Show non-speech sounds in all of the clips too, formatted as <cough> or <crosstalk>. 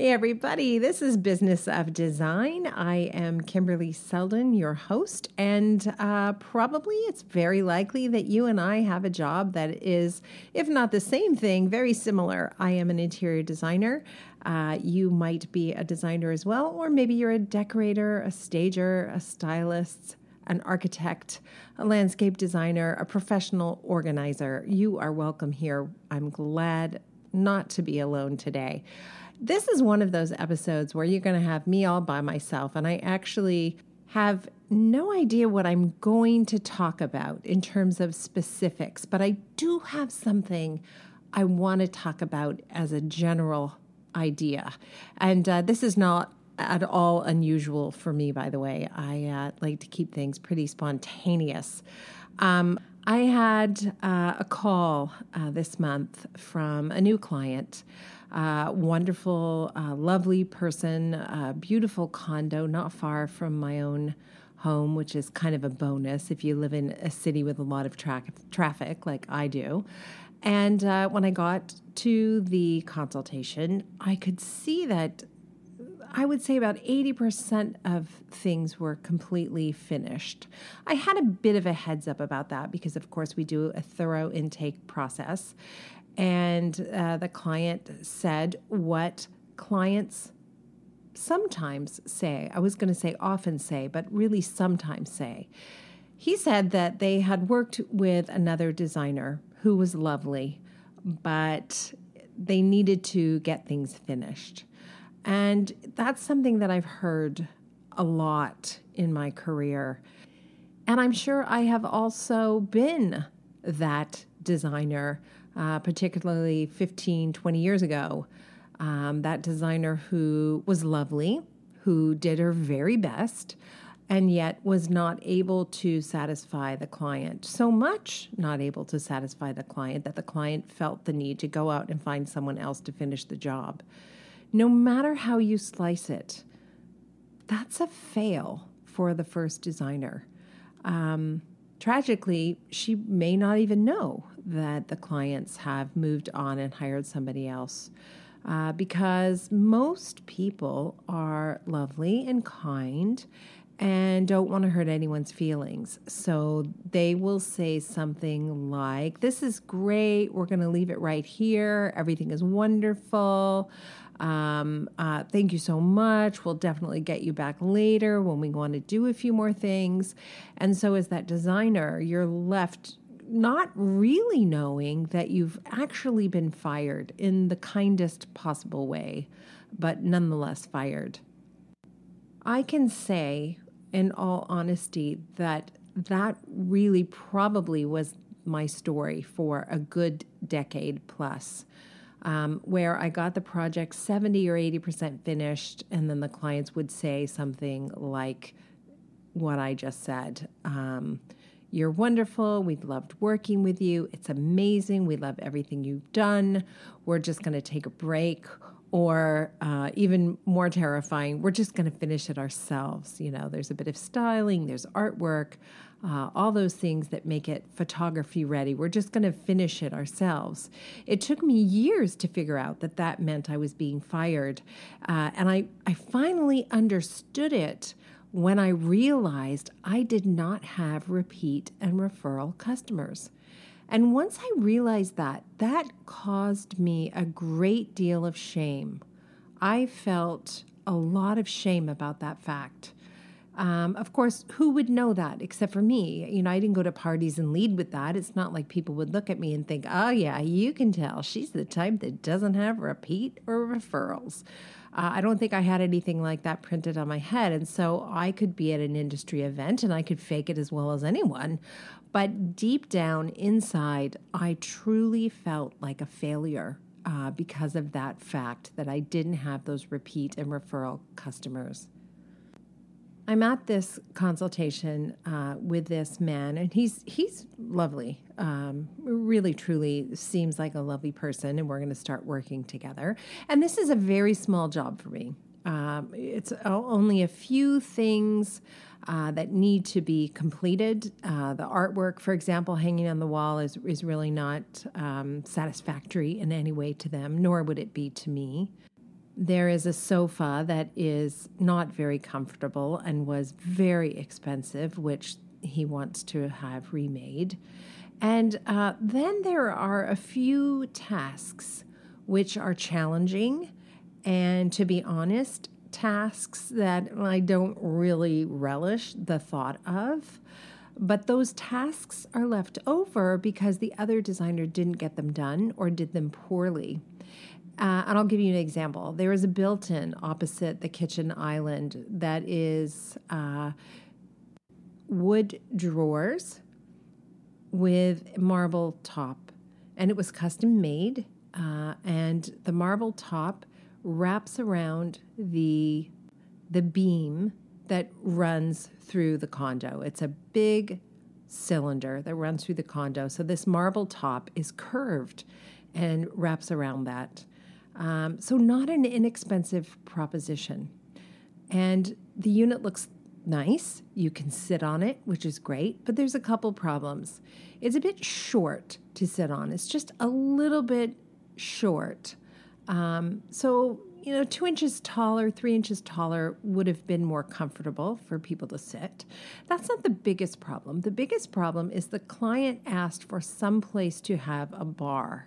Hey, everybody, this is Business of Design. I am Kimberly Seldon, your host, and uh, probably it's very likely that you and I have a job that is, if not the same thing, very similar. I am an interior designer. Uh, you might be a designer as well, or maybe you're a decorator, a stager, a stylist, an architect, a landscape designer, a professional organizer. You are welcome here. I'm glad not to be alone today. This is one of those episodes where you're going to have me all by myself, and I actually have no idea what I'm going to talk about in terms of specifics, but I do have something I want to talk about as a general idea. And uh, this is not at all unusual for me, by the way. I uh, like to keep things pretty spontaneous. Um, I had uh, a call uh, this month from a new client uh, wonderful, uh, lovely person, uh, beautiful condo not far from my own home, which is kind of a bonus if you live in a city with a lot of tra- traffic like I do. And uh, when I got to the consultation, I could see that I would say about 80% of things were completely finished. I had a bit of a heads up about that because, of course, we do a thorough intake process. And uh, the client said what clients sometimes say. I was going to say often say, but really sometimes say. He said that they had worked with another designer who was lovely, but they needed to get things finished. And that's something that I've heard a lot in my career. And I'm sure I have also been that designer uh, particularly 15, 20 years ago. Um, that designer who was lovely, who did her very best, and yet was not able to satisfy the client. So much not able to satisfy the client that the client felt the need to go out and find someone else to finish the job. No matter how you slice it, that's a fail for the first designer. Um, tragically, she may not even know that the clients have moved on and hired somebody else. Uh, because most people are lovely and kind and don't want to hurt anyone's feelings. So they will say something like, This is great. We're going to leave it right here. Everything is wonderful. Um, uh, thank you so much. We'll definitely get you back later when we want to do a few more things. And so, as that designer, you're left not really knowing that you've actually been fired in the kindest possible way, but nonetheless fired. I can say, in all honesty, that that really probably was my story for a good decade plus. Um, where I got the project 70 or 80% finished, and then the clients would say something like what I just said. Um, you're wonderful. We've loved working with you. It's amazing. We love everything you've done. We're just going to take a break. Or uh, even more terrifying, we're just going to finish it ourselves. You know, there's a bit of styling, there's artwork, uh, all those things that make it photography ready. We're just going to finish it ourselves. It took me years to figure out that that meant I was being fired. Uh, and I, I finally understood it when I realized I did not have repeat and referral customers. And once I realized that, that caused me a great deal of shame. I felt a lot of shame about that fact. Um, of course, who would know that except for me? You know, I didn't go to parties and lead with that. It's not like people would look at me and think, oh, yeah, you can tell she's the type that doesn't have repeat or referrals. Uh, I don't think I had anything like that printed on my head. And so I could be at an industry event and I could fake it as well as anyone. But deep down inside, I truly felt like a failure uh, because of that fact that I didn't have those repeat and referral customers. I'm at this consultation uh, with this man, and he's he's lovely. Um, really, truly seems like a lovely person, and we're going to start working together. And this is a very small job for me. Um, it's only a few things uh, that need to be completed. Uh, the artwork, for example, hanging on the wall is is really not um, satisfactory in any way to them, nor would it be to me. There is a sofa that is not very comfortable and was very expensive, which he wants to have remade. And uh, then there are a few tasks which are challenging and, to be honest, tasks that I don't really relish the thought of. But those tasks are left over because the other designer didn't get them done or did them poorly. Uh, and I'll give you an example. There is a built in opposite the kitchen island that is uh, wood drawers with marble top. And it was custom made. Uh, and the marble top wraps around the, the beam that runs through the condo. It's a big cylinder that runs through the condo. So this marble top is curved and wraps around that. Um, so, not an inexpensive proposition. And the unit looks nice. You can sit on it, which is great, but there's a couple problems. It's a bit short to sit on, it's just a little bit short. Um, so, you know, two inches taller, three inches taller would have been more comfortable for people to sit. That's not the biggest problem. The biggest problem is the client asked for some place to have a bar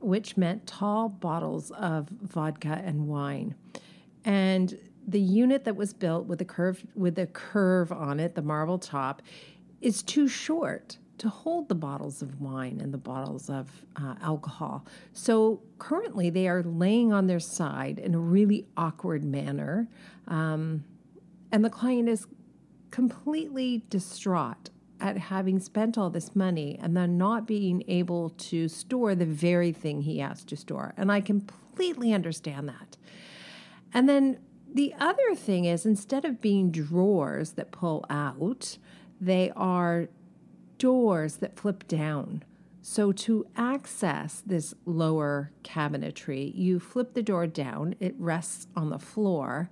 which meant tall bottles of vodka and wine. And the unit that was built with a curve with a curve on it, the marble top, is too short to hold the bottles of wine and the bottles of uh, alcohol. So currently, they are laying on their side in a really awkward manner, um, and the client is completely distraught at having spent all this money and then not being able to store the very thing he asked to store. And I completely understand that. And then the other thing is instead of being drawers that pull out, they are doors that flip down. So, to access this lower cabinetry, you flip the door down, it rests on the floor,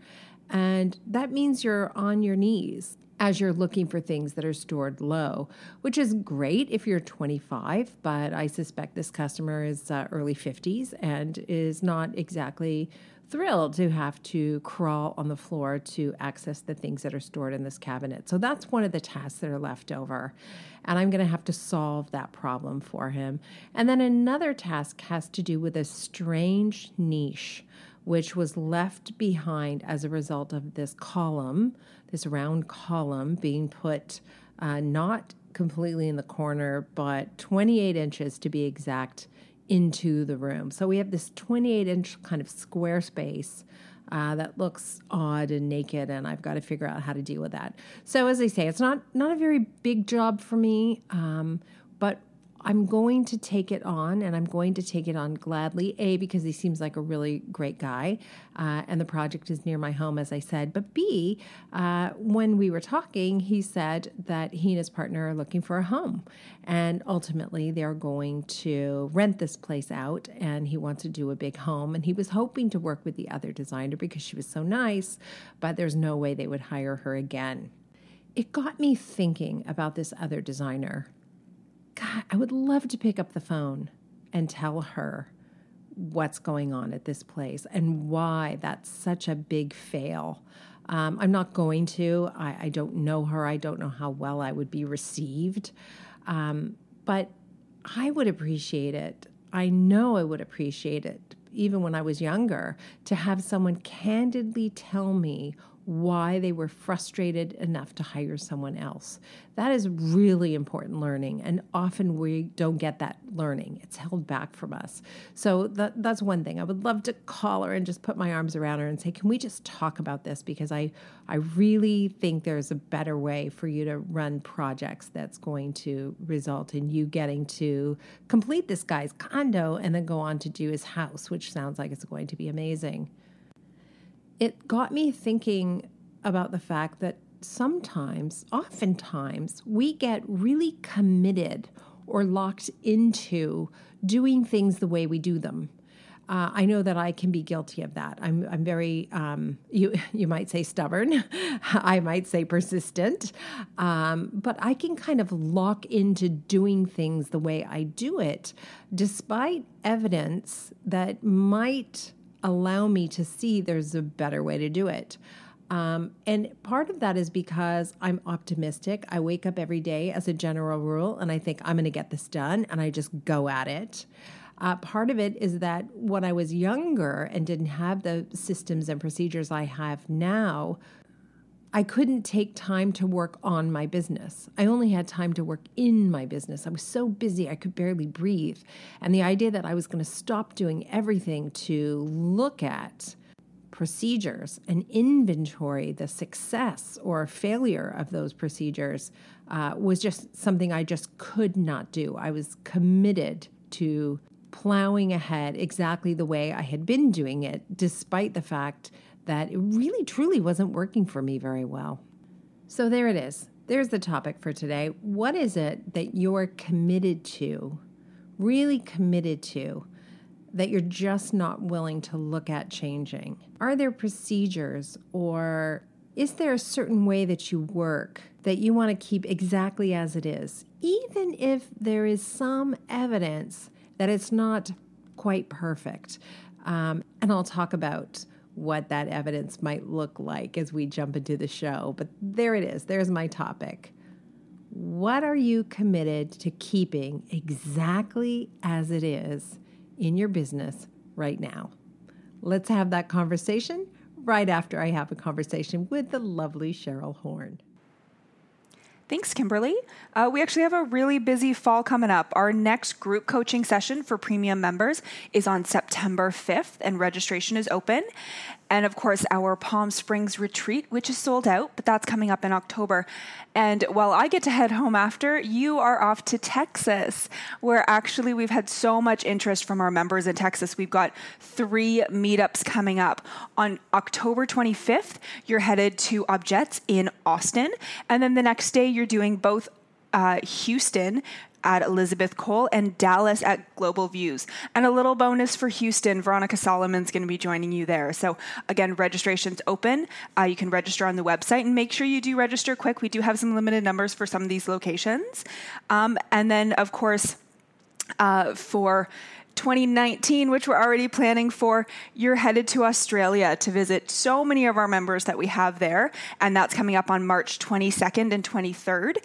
and that means you're on your knees as you're looking for things that are stored low, which is great if you're 25, but I suspect this customer is uh, early 50s and is not exactly thrilled to have to crawl on the floor to access the things that are stored in this cabinet. So that's one of the tasks that are left over. And I'm going to have to solve that problem for him. And then another task has to do with a strange niche which was left behind as a result of this column, this round column being put uh, not completely in the corner, but 28 inches to be exact into the room. So we have this 28 inch kind of square space. Uh, that looks odd and naked, and I've got to figure out how to deal with that. So, as I say, it's not not a very big job for me, um, but I'm going to take it on and I'm going to take it on gladly. A, because he seems like a really great guy uh, and the project is near my home, as I said. But B, uh, when we were talking, he said that he and his partner are looking for a home. And ultimately, they're going to rent this place out and he wants to do a big home. And he was hoping to work with the other designer because she was so nice, but there's no way they would hire her again. It got me thinking about this other designer God, I would love to pick up the phone and tell her what's going on at this place and why that's such a big fail. Um, I'm not going to. I, I, don't know her. I don't know how well I would be received. Um, but I would appreciate it. I know I would appreciate it, even when I was younger, to have someone candidly tell me why they were frustrated enough to hire someone else. That is really important learning, and often we don't get that learning. It's held back from us. So that, that's one thing. I would love to call her and just put my arms around her and say, "Can we just talk about this? Because I, I really think there's a better way for you to run projects that's going to result in you getting to complete this guy's condo and then go on to do his house, which sounds like it's going to be amazing." It got me thinking about the fact that sometimes, oftentimes, we get really committed or locked into doing things the way we do them. Uh, I know that I can be guilty of that. I'm, I'm very, um, you, <laughs> you might say stubborn. <laughs> I might say persistent. Um, but I can kind of lock into doing things the way I do it, despite evidence that might allow me to see there's a better way to do it. Um, and part of that is because I'm optimistic. I wake up every day as a general rule and I think I'm going to get this done and I just go at it. Uh, part of it is that when I was younger and didn't have the systems and procedures I have now, I couldn't take time to work on my business. I only had time to work in my business. I was so busy, I could barely breathe. And the idea that I was going to stop doing everything to look at procedures and inventory the success or failure of those procedures uh, was just something I just could not do. I was committed to plowing ahead exactly the way I had been doing it, despite the fact that it really truly wasn't working for me very well. So there it is. There's the topic for today. What is it that you're committed to, really committed to, that you're just not willing to look at changing? Are there procedures or is there a certain way that you work that you want to keep exactly as it is, even if there is some evidence that it's not quite perfect. Um, and I'll talk about what that evidence might look like as we jump into the show. But there it is. There's my topic. What are you committed to keeping exactly as it is in your business right now? Let's have that conversation right after I have a conversation with the lovely Cheryl Horn. Thanks, Kimberly. Uh, we actually have a really busy fall coming up. Our next group coaching session for premium members is on September 5th, and registration is open. And of course, our Palm Springs retreat, which is sold out, but that's coming up in October. And while I get to head home after, you are off to Texas, where actually we've had so much interest from our members in Texas. We've got three meetups coming up. On October 25th, you're headed to Objets in Austin. And then the next day, you're doing both uh, Houston at Elizabeth Cole and Dallas at Global Views. And a little bonus for Houston, Veronica Solomon's going to be joining you there. So again, registration's open. Uh, you can register on the website and make sure you do register quick. We do have some limited numbers for some of these locations. Um, and then, of course, uh, for 2019, which we're already planning for, you're headed to Australia to visit so many of our members that we have there. And that's coming up on March 22nd and 23rd,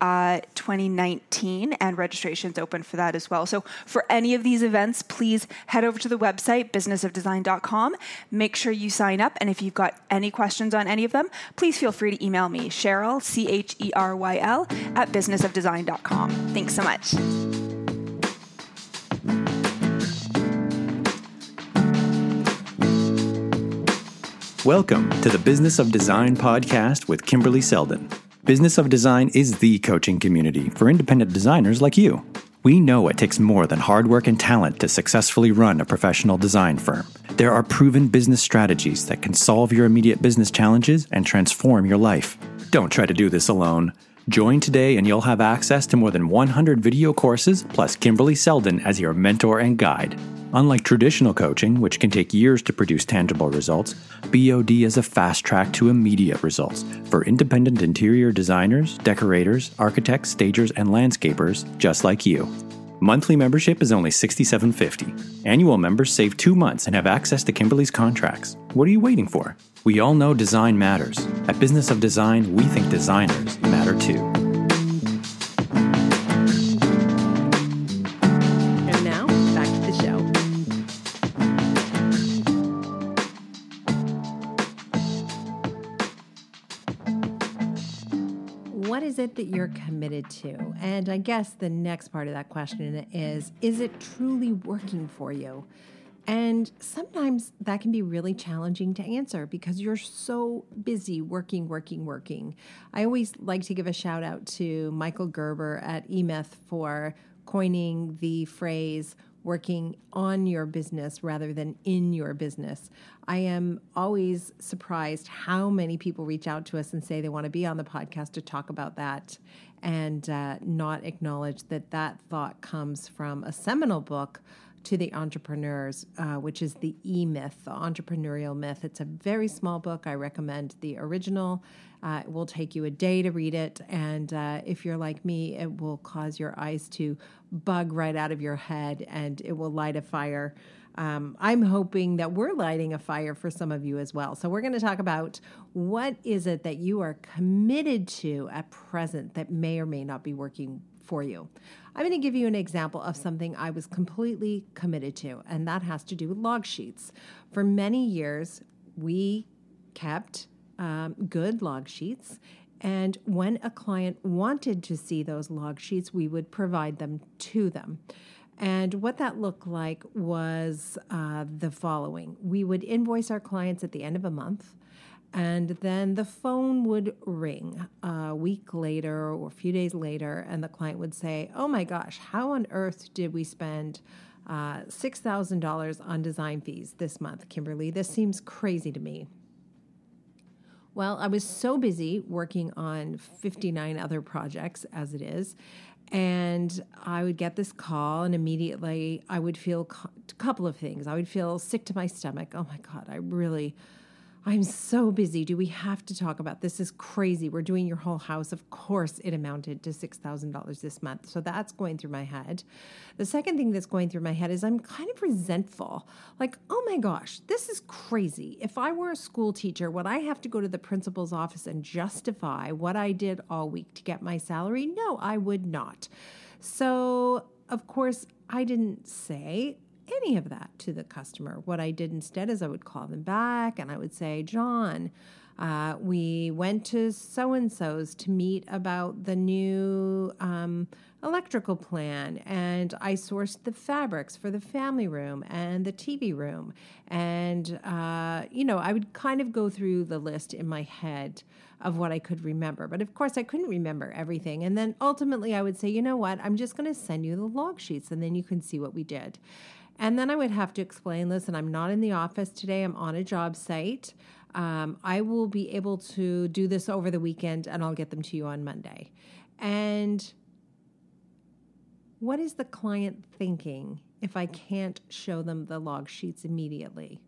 uh, 2019. And registration's open for that as well. So for any of these events, please head over to the website, businessofdesign.com. Make sure you sign up. And if you've got any questions on any of them, please feel free to email me, Cheryl, C H E R Y L, at businessofdesign.com. Thanks so much. Welcome to the Business of Design podcast with Kimberly Seldon. Business of Design is the coaching community for independent designers like you. We know it takes more than hard work and talent to successfully run a professional design firm. There are proven business strategies that can solve your immediate business challenges and transform your life. Don't try to do this alone. Join today and you'll have access to more than 100 video courses plus Kimberly Seldon as your mentor and guide. Unlike traditional coaching, which can take years to produce tangible results, BOD is a fast track to immediate results for independent interior designers, decorators, architects, stagers, and landscapers just like you. Monthly membership is only $67.50. Annual members save two months and have access to Kimberly's contracts. What are you waiting for? We all know design matters. At Business of Design, we think designers matter too. It that you're committed to? And I guess the next part of that question is is it truly working for you? And sometimes that can be really challenging to answer because you're so busy working, working, working. I always like to give a shout out to Michael Gerber at eMyth for coining the phrase working on your business rather than in your business. I am always surprised how many people reach out to us and say they want to be on the podcast to talk about that and uh, not acknowledge that that thought comes from a seminal book to the entrepreneurs, uh, which is the E Myth, the entrepreneurial myth. It's a very small book. I recommend the original. Uh, it will take you a day to read it. And uh, if you're like me, it will cause your eyes to bug right out of your head and it will light a fire. Um, I'm hoping that we're lighting a fire for some of you as well. So, we're going to talk about what is it that you are committed to at present that may or may not be working for you. I'm going to give you an example of something I was completely committed to, and that has to do with log sheets. For many years, we kept um, good log sheets. And when a client wanted to see those log sheets, we would provide them to them. And what that looked like was uh, the following we would invoice our clients at the end of a month. And then the phone would ring a week later or a few days later, and the client would say, Oh my gosh, how on earth did we spend uh, $6,000 on design fees this month, Kimberly? This seems crazy to me. Well, I was so busy working on 59 other projects as it is. And I would get this call, and immediately I would feel a couple of things. I would feel sick to my stomach. Oh my God, I really I'm so busy. Do we have to talk about this? Is crazy. We're doing your whole house. Of course, it amounted to $6,000 this month. So that's going through my head. The second thing that's going through my head is I'm kind of resentful. Like, oh my gosh, this is crazy. If I were a school teacher, would I have to go to the principal's office and justify what I did all week to get my salary? No, I would not. So, of course, I didn't say, any of that to the customer. What I did instead is I would call them back and I would say, John, uh, we went to so and so's to meet about the new um, electrical plan, and I sourced the fabrics for the family room and the TV room. And, uh, you know, I would kind of go through the list in my head of what I could remember. But of course, I couldn't remember everything. And then ultimately, I would say, you know what, I'm just going to send you the log sheets, and then you can see what we did. And then I would have to explain listen, I'm not in the office today, I'm on a job site. Um, I will be able to do this over the weekend and I'll get them to you on Monday. And what is the client thinking if I can't show them the log sheets immediately?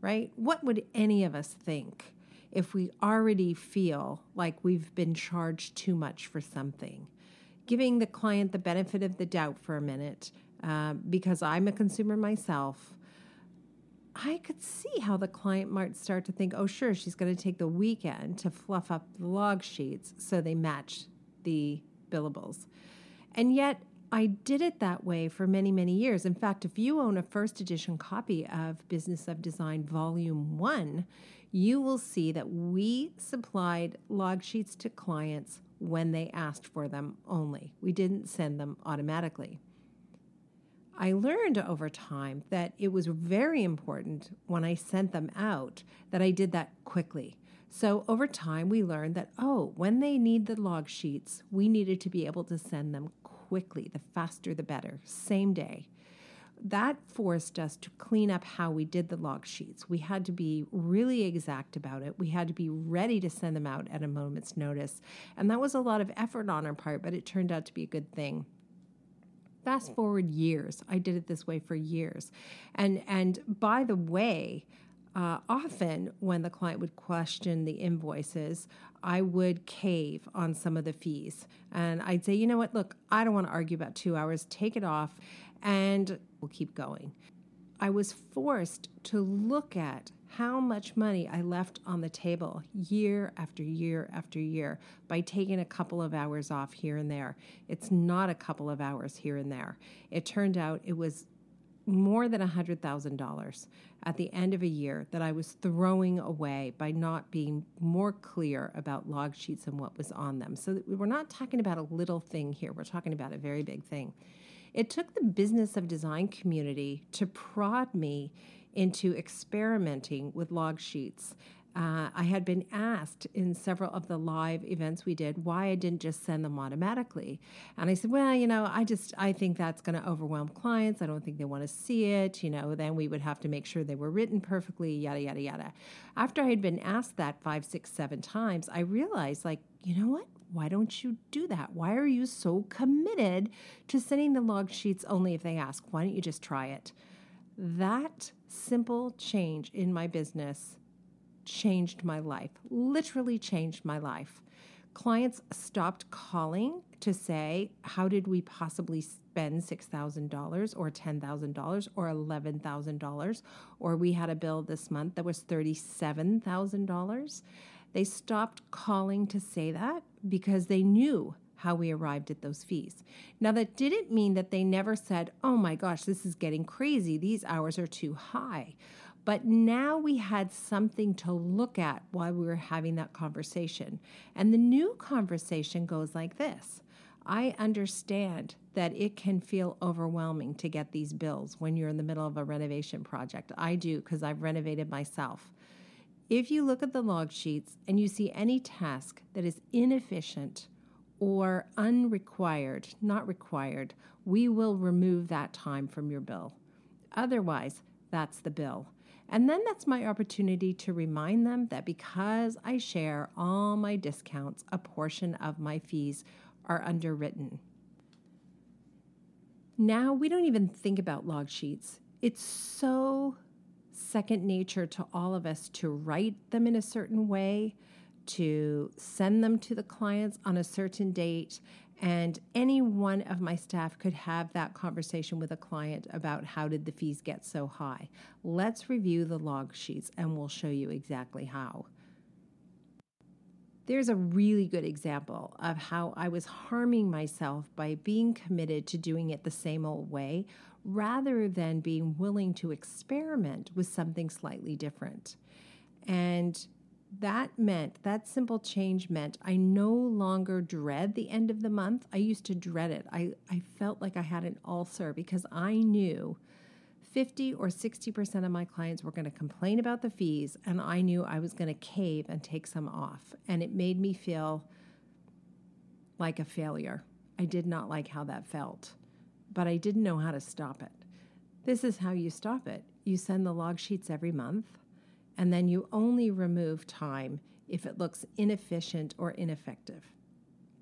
Right? What would any of us think if we already feel like we've been charged too much for something? Giving the client the benefit of the doubt for a minute uh, because I'm a consumer myself, I could see how the client might start to think, oh, sure, she's going to take the weekend to fluff up the log sheets so they match the billables. And yet, I did it that way for many, many years. In fact, if you own a first edition copy of Business of Design Volume 1, you will see that we supplied log sheets to clients when they asked for them only. We didn't send them automatically. I learned over time that it was very important when I sent them out that I did that quickly. So over time, we learned that, oh, when they need the log sheets, we needed to be able to send them quickly. The faster, the better, same day. That forced us to clean up how we did the log sheets. We had to be really exact about it. We had to be ready to send them out at a moment's notice. And that was a lot of effort on our part, but it turned out to be a good thing fast forward years. I did it this way for years. And and by the way uh, often when the client would question the invoices i would cave on some of the fees. And i'd say you know what? Look i don't want to argue about two hours. Take it off and we'll keep going. I was forced to look at how much money I left on the table year after year after year by taking a couple of hours off here and there. It's not a couple of hours here and there. It turned out it was more than $100,000 at the end of a year that I was throwing away by not being more clear about log sheets and what was on them. So we're not talking about a little thing here, we're talking about a very big thing. It took the business of design community to prod me into experimenting with log sheets Uh, I had been asked in several of the live events we did why I didn't just send them automatically. And I said, well, you know, I just, I think that's going to overwhelm clients. I don't think they want to see it. You know, then we would have to make sure they were written perfectly, yada, yada, yada. After I had been asked that five, six, seven times, I realized, like, you know what? Why don't you do that? Why are you so committed to sending the log sheets only if they ask? Why don't you just try it? That simple change in my business changed my life, literally changed my life. Clients stopped calling to say, How did we possibly spend $6,000 or $10,000 or $11,000? Or we had a bill this month that was $37,000. They stopped calling to say that because they knew how we arrived at those fees. Now, that didn't mean that they never said, Oh my gosh, this is getting crazy. These hours are too high. But now we had something to look at while we were having that conversation. And the new conversation goes like this I understand that it can feel overwhelming to get these bills when you're in the middle of a renovation project. I do because I've renovated myself. If you look at the log sheets and you see any task that is inefficient or unrequired, not required, we will remove that time from your bill. Otherwise, that's the bill. And then that's my opportunity to remind them that because I share all my discounts, a portion of my fees are underwritten. Now we don't even think about log sheets. It's so second nature to all of us to write them in a certain way, to send them to the clients on a certain date, and any one of my staff could have that conversation with a client about how did the fees get so high. Let's review the log sheets and we'll show you exactly how. There's a really good example of how I was harming myself by being committed to doing it the same old way rather than being willing to experiment with something slightly different. And that meant, that simple change meant I no longer dread the end of the month. I used to dread it. I, I felt like I had an ulcer because I knew 50 or 60% of my clients were going to complain about the fees, and I knew I was going to cave and take some off. And it made me feel like a failure. I did not like how that felt, but I didn't know how to stop it. This is how you stop it you send the log sheets every month and then you only remove time if it looks inefficient or ineffective.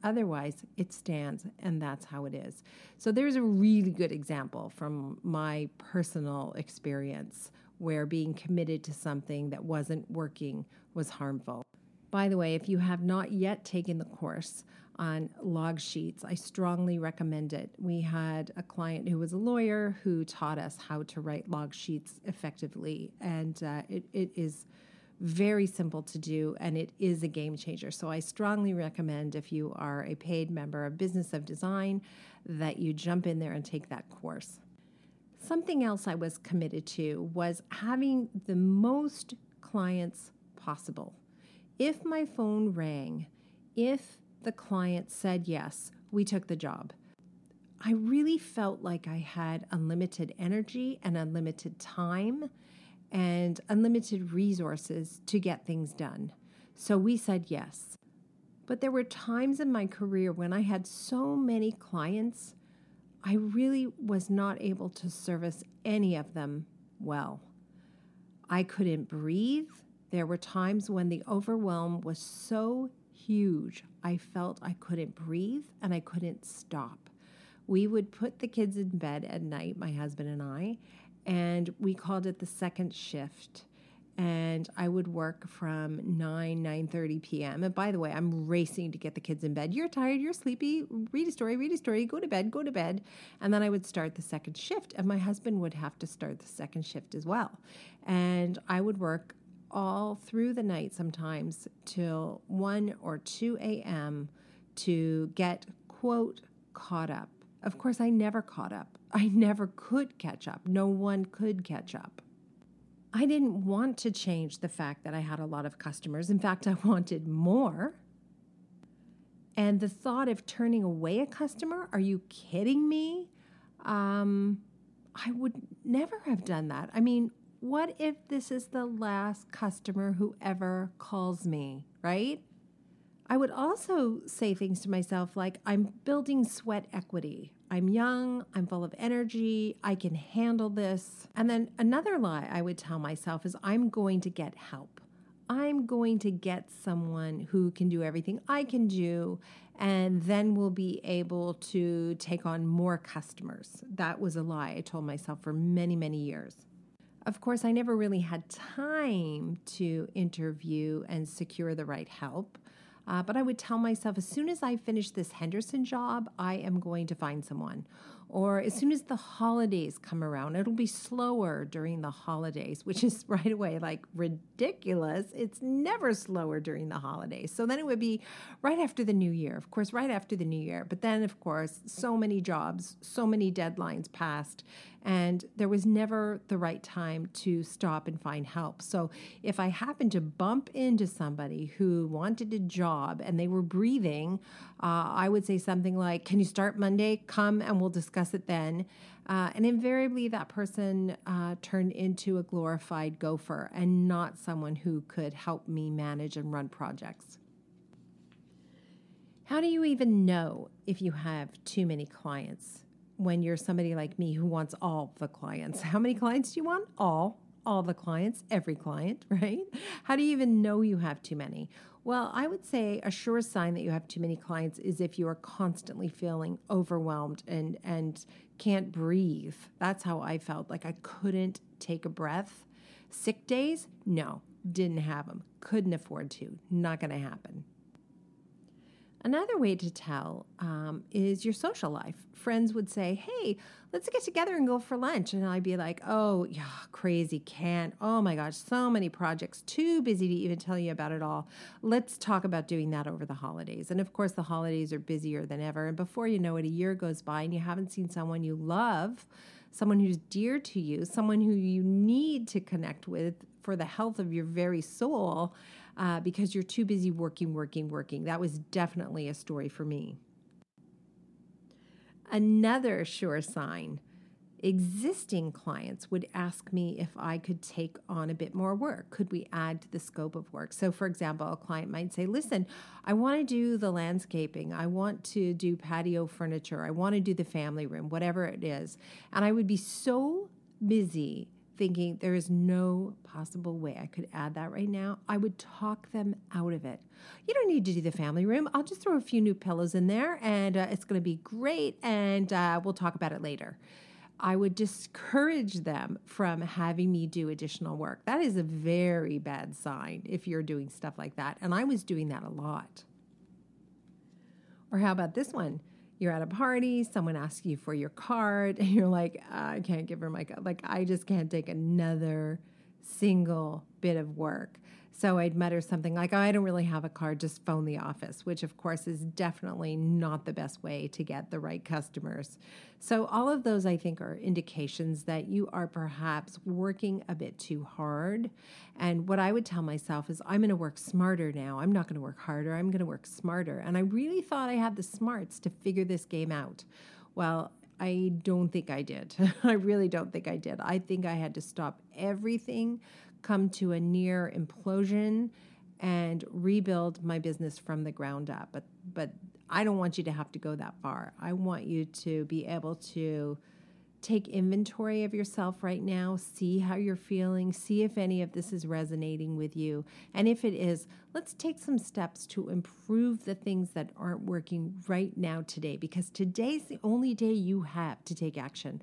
Otherwise, it stands, and that's how it is. So, there's a really good example from my personal experience where being committed to something that wasn't working was harmful. By the way, if you have not yet taken the course on log sheets, I strongly recommend it. We had a client who was a lawyer who taught us how to write log sheets effectively, and uh, it, it is very simple to do and it is a game changer. So I strongly recommend if you are a paid member of Business of Design that you jump in there and take that course. Something else I was committed to was having the most clients possible. If my phone rang, if the client said yes, we took the job. I really felt like I had unlimited energy and unlimited time and unlimited resources to get things done. So we said yes. But there were times in my career when I had so many clients, I really was not able to service any of them well. I couldn't breathe. There were times when the overwhelm was so huge, I felt I couldn't breathe and I couldn't stop. We would put the kids in bed at night, my husband and I, and we called it the second shift and I would work from 9 9:30 p.m. And by the way, I'm racing to get the kids in bed. You're tired, you're sleepy. Read a story, read a story, go to bed, go to bed. And then I would start the second shift and my husband would have to start the second shift as well. And I would work all through the night sometimes till 1 or 2 a.m. to get, quote, caught up. Of course, I never caught up. I never could catch up. No one could catch up. I didn't want to change the fact that I had a lot of customers. In fact, I <laughs> wanted more. And the thought of turning away a customer, are you kidding me? Um, I would never have done that. I mean, what if this is the last customer who ever calls me, right? I would also say things to myself like, I'm building sweat equity. I'm young, I'm full of energy, I can handle this. And then another lie I would tell myself is, I'm going to get help. I'm going to get someone who can do everything I can do, and then we'll be able to take on more customers. That was a lie I told myself for many, many years. Of course, I never really had time to interview and secure the right help. Uh, but I would tell myself as soon as I finish this Henderson job, I am going to find someone. Or as soon as the holidays come around, it'll be slower during the holidays, which is <laughs> right away like ridiculous. It's never slower during the holidays. So then it would be right after the new year, of course, right after the new year. But then, of course, so many jobs, so many deadlines passed, and there was never the right time to stop and find help. So if I happened to bump into somebody who wanted a job and they were breathing, uh, I would say something like, Can you start Monday? Come and we'll discuss it then. Uh, and invariably, that person uh, turned into a glorified gopher and not someone who could help me manage and run projects. How do you even know if you have too many clients when you're somebody like me who wants all the clients? <laughs> How many clients do you want? All all the clients, every client, <laughs> right? How do you even know you have too many? Well, I would say a sure sign that you have too many clients is if you are constantly feeling overwhelmed and and can't breathe. That's how I felt. Like I couldn't take a breath. Sick days? No, didn't have them. Couldn't afford to. Not going to happen. Another way to tell um, is your social life. Friends would say, Hey, let's get together and go for lunch. And I'd be like, Oh, yeah, crazy, can't. Oh my gosh, so many projects, too busy to even tell you about it all. Let's talk about doing that over the holidays. And of course, the holidays are busier than ever. And before you know it, a year goes by and you haven't seen someone you love, someone who's dear to you, someone who you need to connect with for the health of your very soul uh, because you're too busy working, working, working. That was definitely a story for me. Another sure sign existing clients would ask me if I could take on a bit more work. Could we add to the scope of work? So, for example, a client might say, Listen, I want to do the landscaping, I want to do patio furniture, I want to do the family room, whatever it is. And I would be so busy thinking there is no possible way I could add that right now, I would talk them out of it. You don't need to do the family room. I'll just throw a few new pillows in there and uh, it's going to be great and uh, we'll talk about it later. I would discourage them from having me do additional work. That is a very bad sign if you're doing stuff like that. And I was doing that a lot. Or how about this one? You're at a party, someone asks you for your card, <laughs> and you're like, I can't give her my card. Like, I just can't take another single bit of work. So I'd mutter something like, I don't really have a card, just phone the office, which of course is definitely not the best way to get the right customers. So all of those, I think, are indications that you are perhaps working a bit too hard. And what I would tell myself is, I'm going to work smarter now. I'm not going to work harder. I'm going to work smarter. And I really thought I had the smarts to figure this game out. Well, I don't think I did. <laughs> I really don't think I did. I think I had to stop everything, come to a near implosion, and rebuild my business from the ground up. But but I don't want you to have to go that far. I want you to be able to take inventory of yourself right now, see how you're feeling, see if any of this is resonating with you. And if it is, let's take some steps to improve the things that aren't working right now today, because today's the only day you have to take action.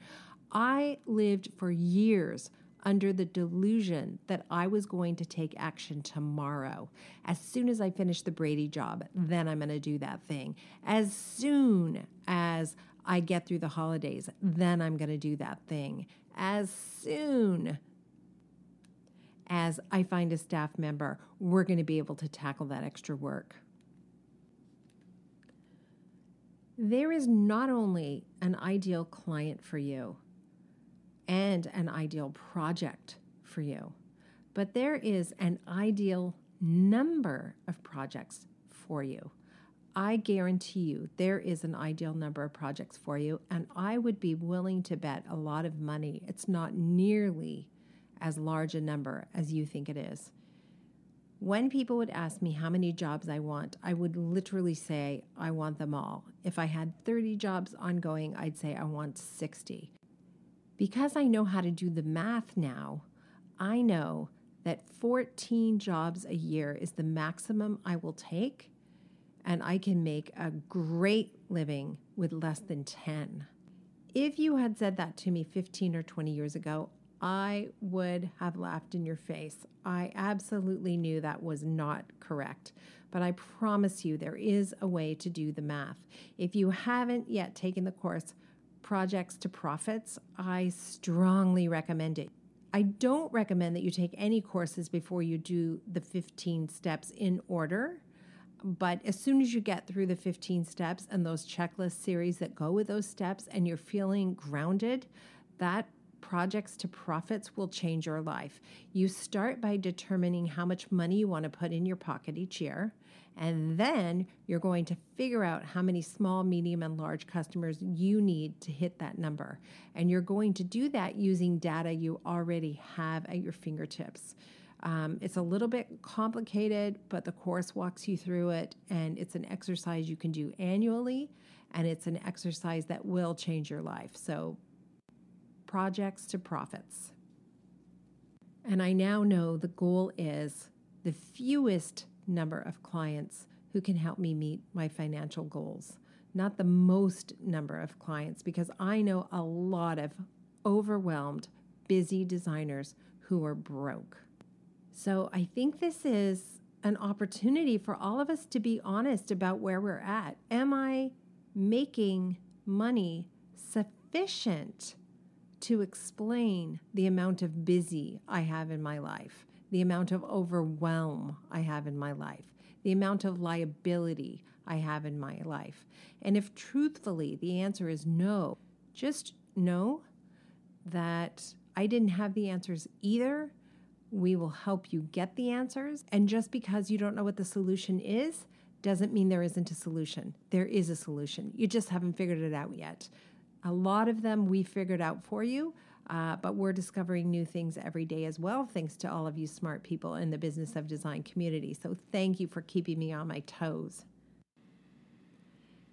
I lived for years under the delusion that I was going to take action tomorrow. As soon as I finish the Brady job, then I'm going to do that thing. As soon as I get through the holidays, then I'm going to do that thing. As soon as I find a staff member, we're going to be able to tackle that extra work. There is not only an ideal client for you and an ideal project for you, but there is an ideal number of projects for you. I guarantee you there is an ideal number of projects for you, and I would be willing to bet a lot of money it's not nearly as large a number as you think it is. When people would ask me how many jobs I want, I would literally say, I want them all. If I had 30 jobs ongoing, I'd say I want 60. Because I know how to do the math now, I know that 14 jobs a year is the maximum I will take, and I can make a great living with less than 10. If you had said that to me 15 or 20 years ago, I would have laughed in your face. I absolutely knew that was not correct. But I promise you, there is a way to do the math. If you haven't yet taken the course, Projects to Profits, I strongly recommend it. I don't recommend that you take any courses before you do the 15 steps in order. But as soon as you get through the 15 steps and those checklist series that go with those steps and you're feeling grounded, that projects to profits will change your life. You start by determining how much money you want to put in your pocket each year, and then you're going to figure out how many small, medium, and large customers you need to hit that number. And you're going to do that using data you already have at your fingertips. Um, it's a little bit complicated, but the course walks you through it, and it's an exercise you can do annually, and it's an exercise that will change your life. So projects to profits. And I now know the goal is the fewest number of clients who can help me meet my financial goals, not the most number of clients, because I know a lot of overwhelmed, busy designers who are broke. So I think this is an opportunity for all of us to be honest about where we're at. Am I making money sufficient to explain the amount of busy I have in my life, the amount of overwhelm I have in my life, the amount of liability I have in my life. And if truthfully the answer is no, just know that I didn't have the answers either. We will help you get the answers. And just because you don't know what the solution is, doesn't mean there isn't a solution. There is a solution. You just haven't figured it out yet. A lot of them we figured out for you, uh, but we're discovering new things every day as well, thanks to all of you smart people in the business of design community. So thank you for keeping me on my toes.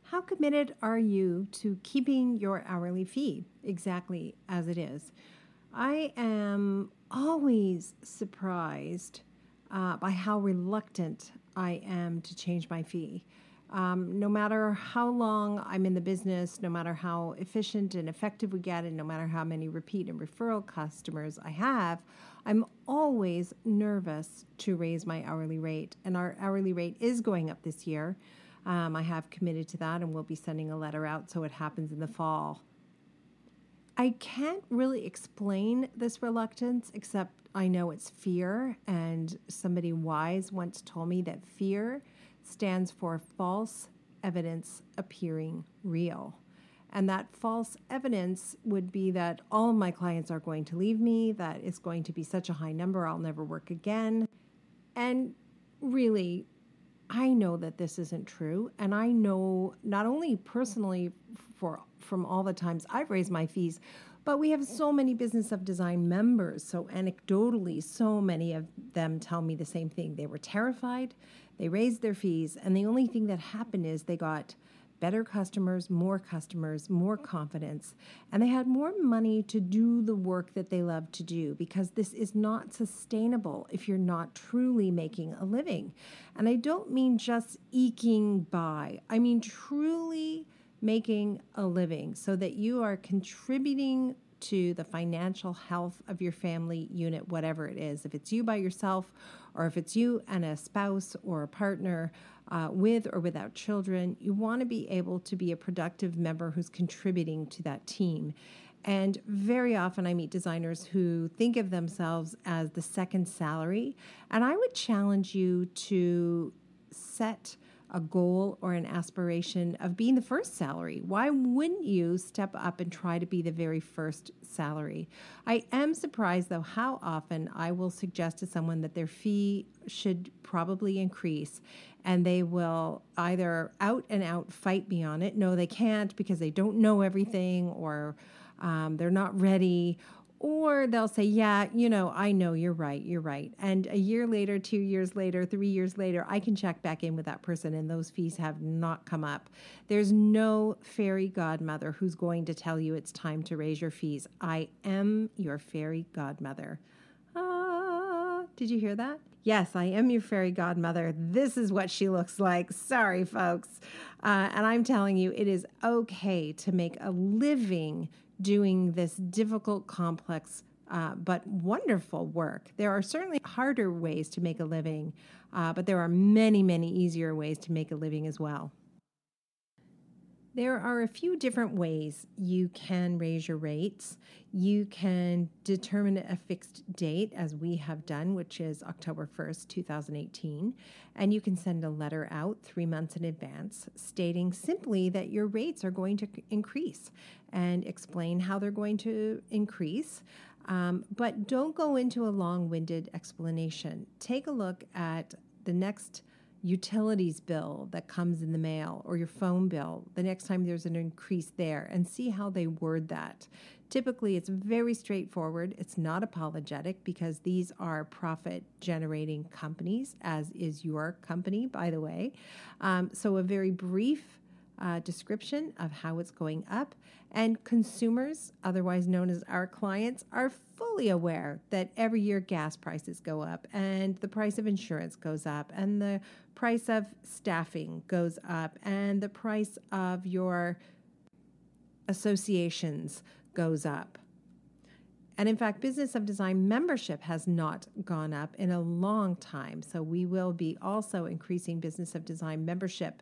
How committed are you to keeping your hourly fee exactly as it is? I am always surprised uh, by how reluctant I am to change my fee. Um, no matter how long I'm in the business, no matter how efficient and effective we get, and no matter how many repeat and referral customers I have, I'm always nervous to raise my hourly rate. And our hourly rate is going up this year. Um, I have committed to that, and we'll be sending a letter out so it happens in the fall. I can't really explain this reluctance, except I know it's fear. And somebody wise once told me that fear stands for false evidence appearing real. And that false evidence would be that all of my clients are going to leave me, that it's going to be such a high number, I'll never work again. And really, I know that this isn't true. And I know not only personally for from all the times I've raised my fees, but we have so many Business of Design members. So, anecdotally, so many of them tell me the same thing. They were terrified, they raised their fees, and the only thing that happened is they got better customers, more customers, more confidence, and they had more money to do the work that they love to do because this is not sustainable if you're not truly making a living. And I don't mean just eking by, I mean truly making a living so that you are contributing to the financial health of your family unit, whatever it is. If it's you by yourself, or if it's you and a spouse or a partner uh, with or without children, you want to be able to be a productive member who's contributing to that team. And very often I meet designers who think of themselves as the second salary. And I would challenge you to set a goal or an aspiration of being the first salary. Why wouldn't you step up and try to be the very first salary? I am surprised, though, how often I will suggest to someone that their fee should probably increase, and they will either out and out fight me on it. No, they can't because they don't know everything, or um, they're not ready, Or they'll say, Yeah, you know, I know you're right, you're right. And a year later, two years later, three years later, I can check back in with that person and those fees have not come up. There's no fairy godmother who's going to tell you it's time to raise your fees. I am your fairy godmother. Ah, did you hear that? Yes, I am your fairy godmother. This is what she looks like. Sorry, folks. Uh, and I'm telling you, it is okay to make a living doing this difficult, complex, uh, but wonderful work. There are certainly harder ways to make a living, uh, but there are many, many easier ways to make a living as well. There are a few different ways you can raise your rates. You can determine a fixed date, as we have done, which is October 1st, 2018, and you can send a letter out three months in advance stating simply that your rates are going to increase and explain how they're going to increase. Um, but don't go into a long winded explanation. Take a look at the next utilities bill that comes in the mail or your phone bill the next time there's an increase there and see how they word that. Typically, it's very straightforward. It's not apologetic because these are profit generating companies, as is your company, by the way. Um, so, a very brief uh, description of how it's going up. And consumers, otherwise known as our clients, are fully aware that every year gas prices go up and the price of insurance goes up and the price of staffing goes up and the price of your associations goes up. And in fact, Business of Design membership has not gone up in a long time. So we will be also increasing Business of Design membership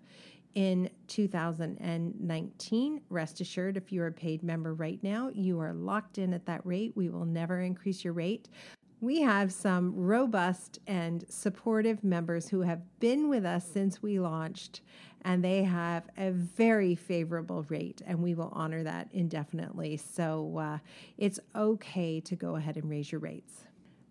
in 2019. Rest assured, if you're a paid member right now, you are locked in at that rate. We will never increase your rate. We have some robust and supportive members who have been with us since we launched, and they have a very favorable rate, and we will honor that indefinitely. So uh, it's okay to go ahead and raise your rates.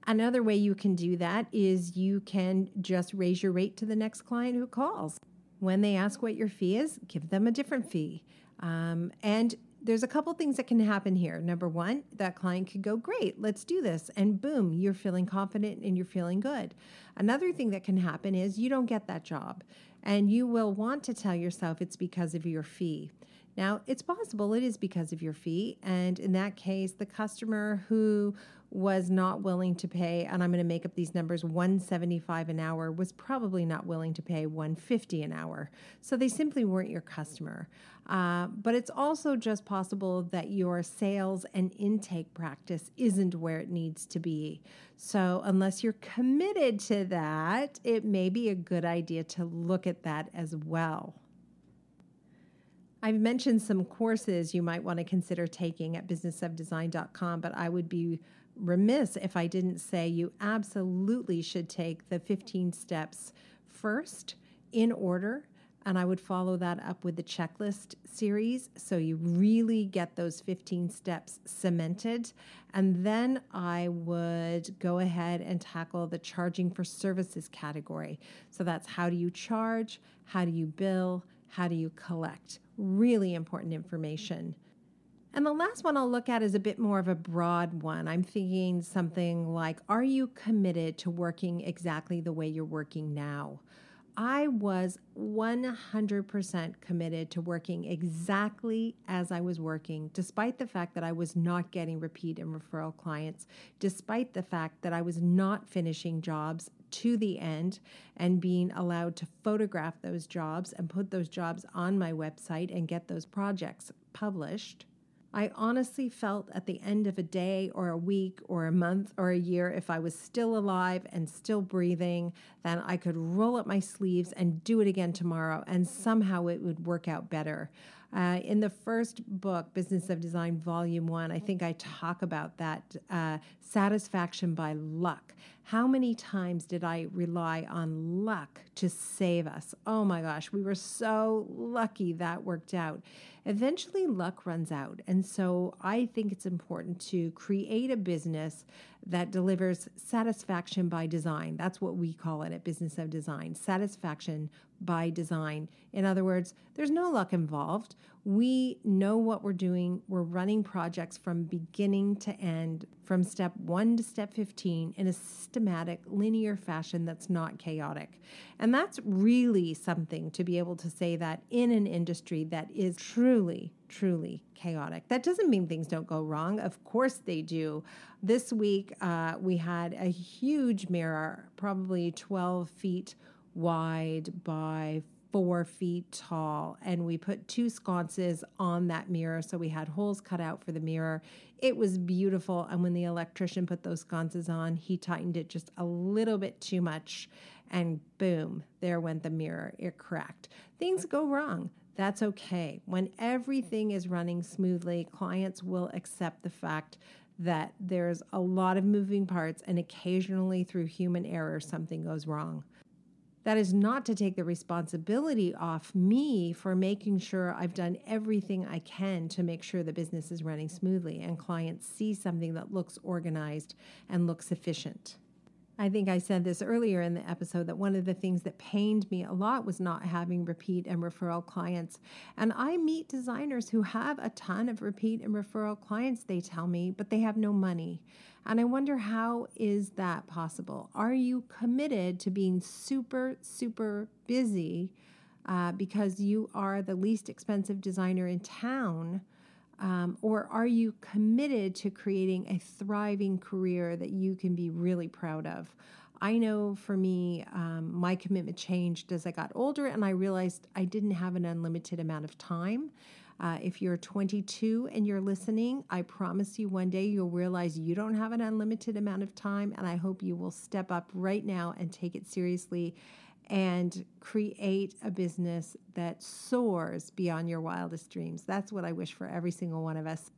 Another way you can do that is you can just raise your rate to the next client who calls. When they ask what your fee is, give them a different fee. Um, and there's a couple things that can happen here. Number one, that client could go, Great, let's do this. And boom, you're feeling confident and you're feeling good. Another thing that can happen is you don't get that job and you will want to tell yourself it's because of your fee. Now, it's possible it is because of your fee. And in that case, the customer who was not willing to pay, and I'm going to make up these numbers, 175 an hour was probably not willing to pay 150 an hour. So they simply weren't your customer. Uh, but it's also just possible that your sales and intake practice isn't where it needs to be. So unless you're committed to that, it may be a good idea to look at that as well. I've mentioned some courses you might want to consider taking at businessofdesign.com, but I would be remiss if I didn't say you absolutely should take the 15 steps first in order. And I would follow that up with the checklist series. So you really get those 15 steps cemented. And then I would go ahead and tackle the charging for services category. So that's how do you charge? How do you bill? How do you collect? Really important information. And the last one I'll look at is a bit more of a broad one. I'm thinking something like Are you committed to working exactly the way you're working now? I was 100% committed to working exactly as I was working, despite the fact that I was not getting repeat and referral clients, despite the fact that I was not finishing jobs to the end and being allowed to photograph those jobs and put those jobs on my website and get those projects published. I honestly felt at the end of a day or a week or a month or a year, if I was still alive and still breathing, then I could roll up my sleeves and do it again tomorrow, and somehow it would work out better. Uh, in the first book, Business of Design, Volume One, I think I talk about that uh, satisfaction by luck. How many times did I rely on luck to save us? Oh my gosh, we were so lucky that worked out. Eventually, luck runs out. And so I think it's important to create a business that delivers satisfaction by design. That's what we call it at Business of Design satisfaction by design. In other words, there's no luck involved. We know what we're doing. We're running projects from beginning to end, from step one to step 15 in a systematic, linear fashion that's not chaotic. And that's really something to be able to say that in an industry that is truly, truly chaotic. That doesn't mean things don't go wrong. Of course they do. This week, uh, we had a huge mirror, probably 12 feet wide by four feet tall and we put two sconces on that mirror. So we had holes cut out for the mirror. It was beautiful. And when the electrician put those sconces on he tightened it just a little bit too much and boom there went the mirror. It cracked. Things go wrong. That's okay. When everything is running smoothly clients will accept the fact that there's a lot of moving parts and occasionally through human error something goes wrong that is not to take the responsibility off me for making sure I've done everything I can to make sure the business is running smoothly and clients see something that looks organized and looks efficient. I think I said this earlier in the episode that one of the things that pained me a lot was not having repeat and referral clients. And I meet designers who have a ton of repeat and referral clients, they tell me, but they have no money. And I wonder how is that possible? Are you committed to being super, super busy uh, because you are the least expensive designer in town? Um, or are you committed to creating a thriving career that you can be really proud of? I know for me, um, my commitment changed as I got older and I realized I didn't have an unlimited amount of time. Uh, if you're 22 and you're listening, I promise you one day you'll realize you don't have an unlimited amount of time. And I hope you will step up right now and take it seriously and create a business that soars beyond your wildest dreams. That's what I wish for every single one of us.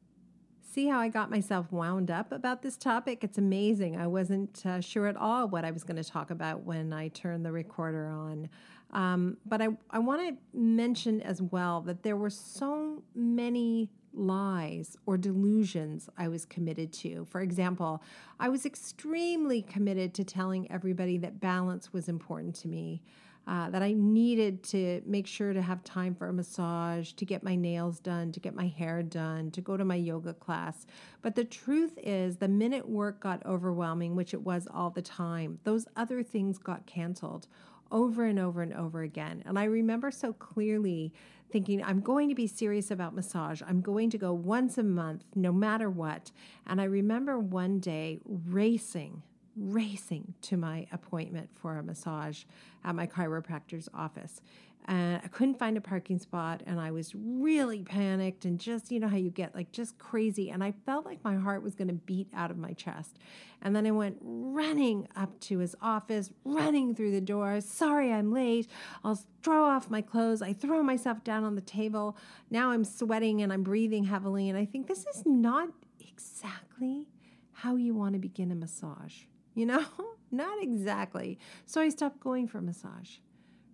See how I got myself wound up about this topic? It's amazing. I wasn't uh, sure at all what I was going to talk about when I turned the recorder on. Um, but I, I want to mention as well that there were so many lies or delusions I was committed to. For example, I was extremely committed to telling everybody that balance was important to me. Uh, that I needed to make sure to have time for a massage, to get my nails done, to get my hair done, to go to my yoga class. But the truth is, the minute work got overwhelming, which it was all the time, those other things got canceled over and over and over again. And I remember so clearly thinking, I'm going to be serious about massage. I'm going to go once a month, no matter what. And I remember one day racing racing to my appointment for a massage at my chiropractor's office. And I couldn't find a parking spot, and I was really panicked and just, you know, how you get like just crazy. And I felt like my heart was going to beat out of my chest. And then I went running up to his office, running through the door. Sorry, I'm late. I'll throw off my clothes. I throw myself down on the table. Now I'm sweating and I'm breathing heavily. And I think this is not exactly how you want to begin a massage. You know, <laughs> not exactly. So I stopped going for massage,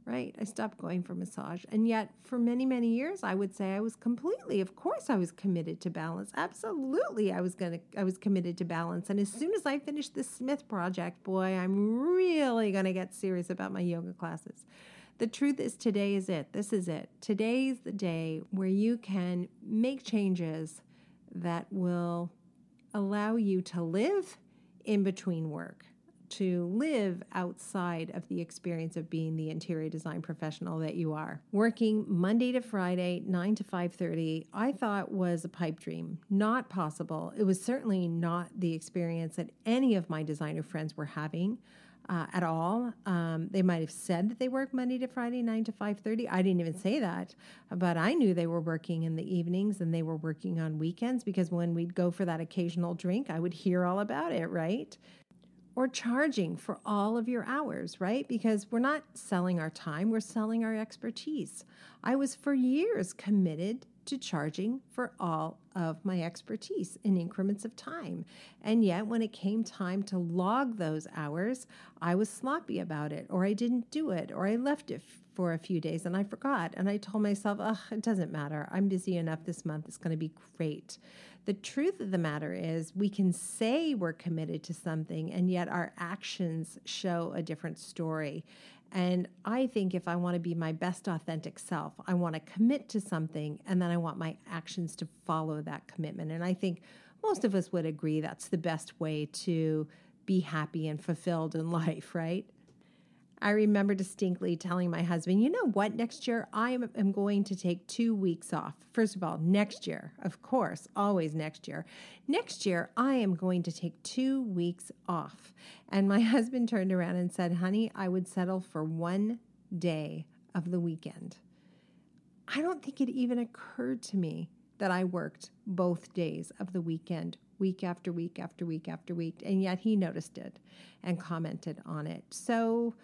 right? I stopped going for massage. And yet, for many, many years, I would say I was completely, of course, I was committed to balance. Absolutely, I was going to, I was committed to balance. And as soon as I finished this Smith project, boy, I'm really going to get serious about my yoga classes. The truth is, today is it. This is it. Today's the day where you can make changes that will allow you to live in between work to live outside of the experience of being the interior design professional that you are. Working Monday to Friday, 9 to 5:30, I thought was a pipe dream, not possible. It was certainly not the experience that any of my designer friends were having. Uh, at all. Um, they might have said that they work Monday to Friday, nine to five thirty. I didn't even say that, but I knew they were working in the evenings and they were working on weekends because when we'd go for that occasional drink, I would hear all about it. Right? Or charging for all of your hours, right? Because we're not selling our time, we're selling our expertise. I was for years committed to charging for all of my expertise in increments of time. And yet, when it came time to log those hours, I was sloppy about it, or I didn't do it, or I left it for a few days and I forgot. And I told myself, oh, it doesn't matter. I'm busy enough this month. It's going to be great. The truth of the matter is, we can say we're committed to something, and yet our actions show a different story. And I think if I want to be my best authentic self, I want to commit to something, and then I want my actions to follow that commitment. And I think most of us would agree that's the best way to be happy and fulfilled in <laughs> life, right? I remember distinctly telling my husband, you know what, next year I am, going to take two weeks off. First of all, next year, of course, always next year. Next year, I am going to take two weeks off. And my <laughs> husband turned around and said, honey, I would settle for one day of the weekend. I don't think it even occurred to me that I worked both days of the weekend, week after week after week after week. And yet he noticed it and commented on it. So,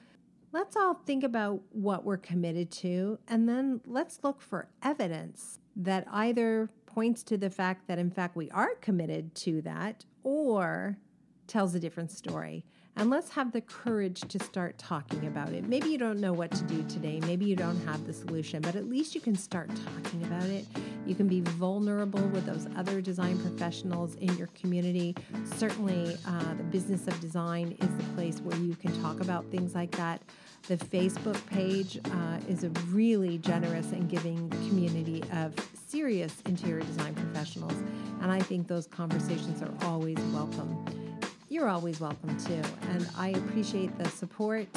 let's all think about what we're committed to, and then let's look for evidence that either points to the fact that, in fact, we are committed to that or tells a different story. And let's have the courage to start talking about it. Maybe you don't know what to do today. Maybe you don't have the solution, but at least you can start talking about it. You can be vulnerable with those other design professionals in your community. Certainly, uh, the business of design is the place where you can talk about things like that. The Facebook page uh, is a really generous and giving community of serious interior design professionals, and I think those conversations are always welcome. You're always welcome too, and I appreciate the support.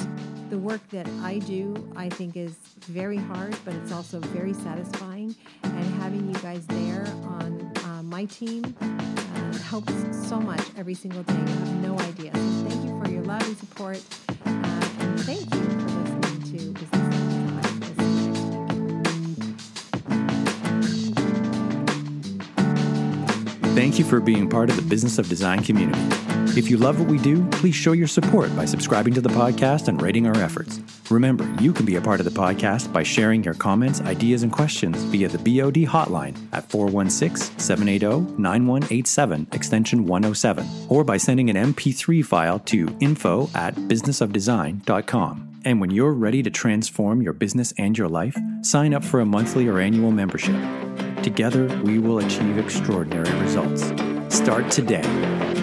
The work that I do, I think, is very hard, but it's also very satisfying. And having you guys there on uh, my team uh, helps so much every single day. You have no idea. So thank you for your love and support, uh, and thank you for listening to Business Thank you for being part of the Business of Design community. If you love what we do, please show your support by subscribing to the podcast and rating our efforts. Remember, you can be a part of the podcast by sharing your comments, ideas, and questions via the BOD hotline at 416 780 9187, extension 107, or by sending an MP3 file to info at businessofdesign.com. And when you're ready to transform your business and your life, sign up for a monthly or annual membership. Together, we will achieve extraordinary results. Start today